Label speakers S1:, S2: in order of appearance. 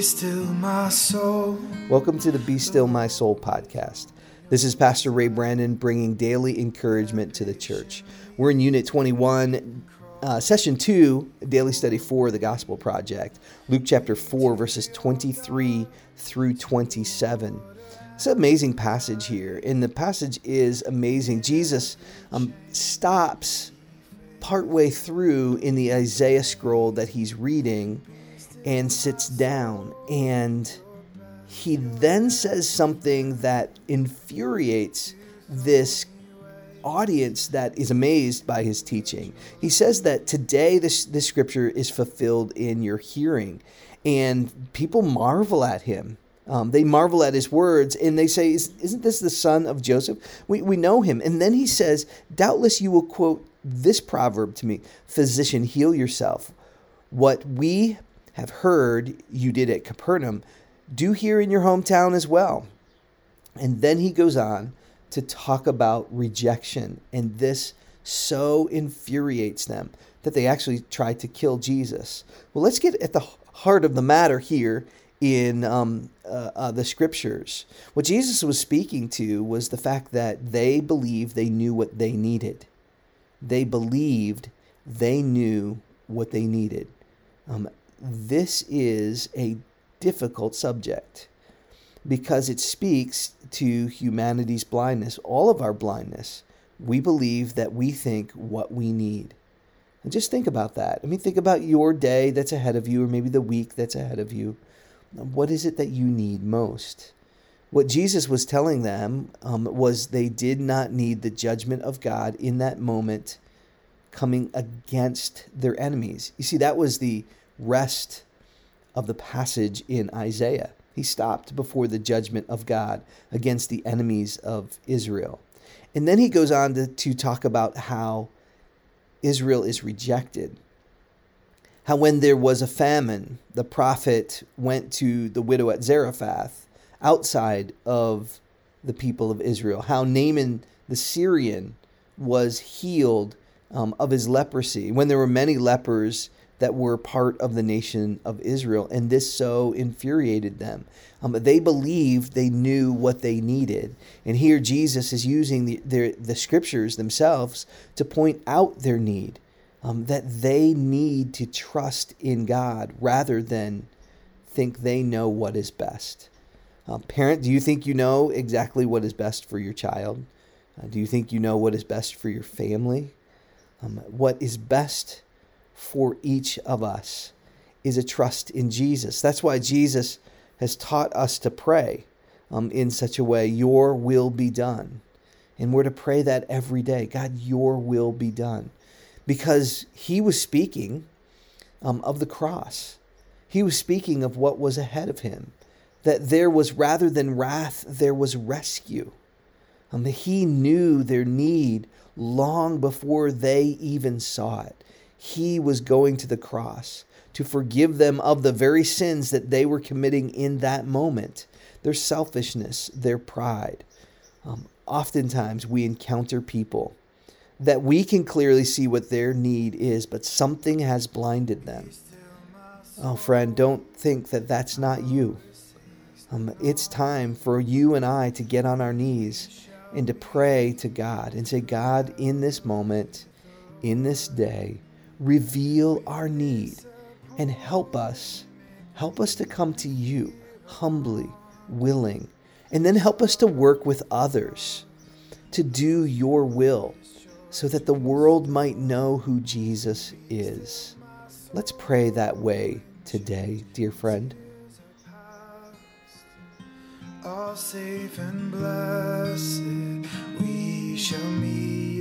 S1: Be still, my soul.
S2: Welcome to the Be Still My Soul podcast. This is Pastor Ray Brandon bringing daily encouragement to the church. We're in Unit 21, uh, Session 2, Daily Study for the Gospel Project, Luke chapter 4, verses 23 through 27. It's an amazing passage here, and the passage is amazing. Jesus um, stops partway through in the Isaiah scroll that he's reading and sits down. And he then says something that infuriates this audience that is amazed by his teaching. He says that today this, this scripture is fulfilled in your hearing. And people marvel at him. Um, they marvel at his words and they say, Isn't this the son of Joseph? We, we know him. And then he says, Doubtless you will quote this proverb to me Physician, heal yourself. What we have heard you did at Capernaum, do here in your hometown as well. And then he goes on to talk about rejection. And this so infuriates them that they actually try to kill Jesus. Well, let's get at the heart of the matter here in um, uh, uh, the scriptures. What Jesus was speaking to was the fact that they believed they knew what they needed. They believed they knew what they needed. Um, this is a difficult subject because it speaks to humanity's blindness, all of our blindness. We believe that we think what we need. And just think about that. I mean, think about your day that's ahead of you, or maybe the week that's ahead of you. What is it that you need most? What Jesus was telling them um, was they did not need the judgment of God in that moment coming against their enemies. You see, that was the rest of the passage in Isaiah. He stopped before the judgment of God against the enemies of Israel. And then he goes on to, to talk about how Israel is rejected. How, when there was a famine, the prophet went to the widow at Zarephath outside of the people of Israel. How Naaman the Syrian was healed um, of his leprosy. When there were many lepers that were part of the nation of Israel, and this so infuriated them. Um, they believed they knew what they needed, and here Jesus is using the, their, the scriptures themselves to point out their need, um, that they need to trust in God rather than think they know what is best. Uh, parent, do you think you know exactly what is best for your child? Uh, do you think you know what is best for your family? Um, what is best for each of us is a trust in Jesus. That's why Jesus has taught us to pray um, in such a way, Your will be done. And we're to pray that every day God, Your will be done. Because He was speaking um, of the cross, He was speaking of what was ahead of Him. That there was, rather than wrath, there was rescue. Um, he knew their need long before they even saw it he was going to the cross to forgive them of the very sins that they were committing in that moment their selfishness, their pride. Um, oftentimes, we encounter people that we can clearly see what their need is, but something has blinded them. Oh, friend, don't think that that's not you. Um, it's time for you and I to get on our knees and to pray to God and say, God, in this moment, in this day, reveal our need and help us. Help us to come to you humbly, willing, and then help us to work with others to do your will so that the world might know who Jesus is. Let's pray that way today, dear friend.
S1: All safe and blessed, we shall meet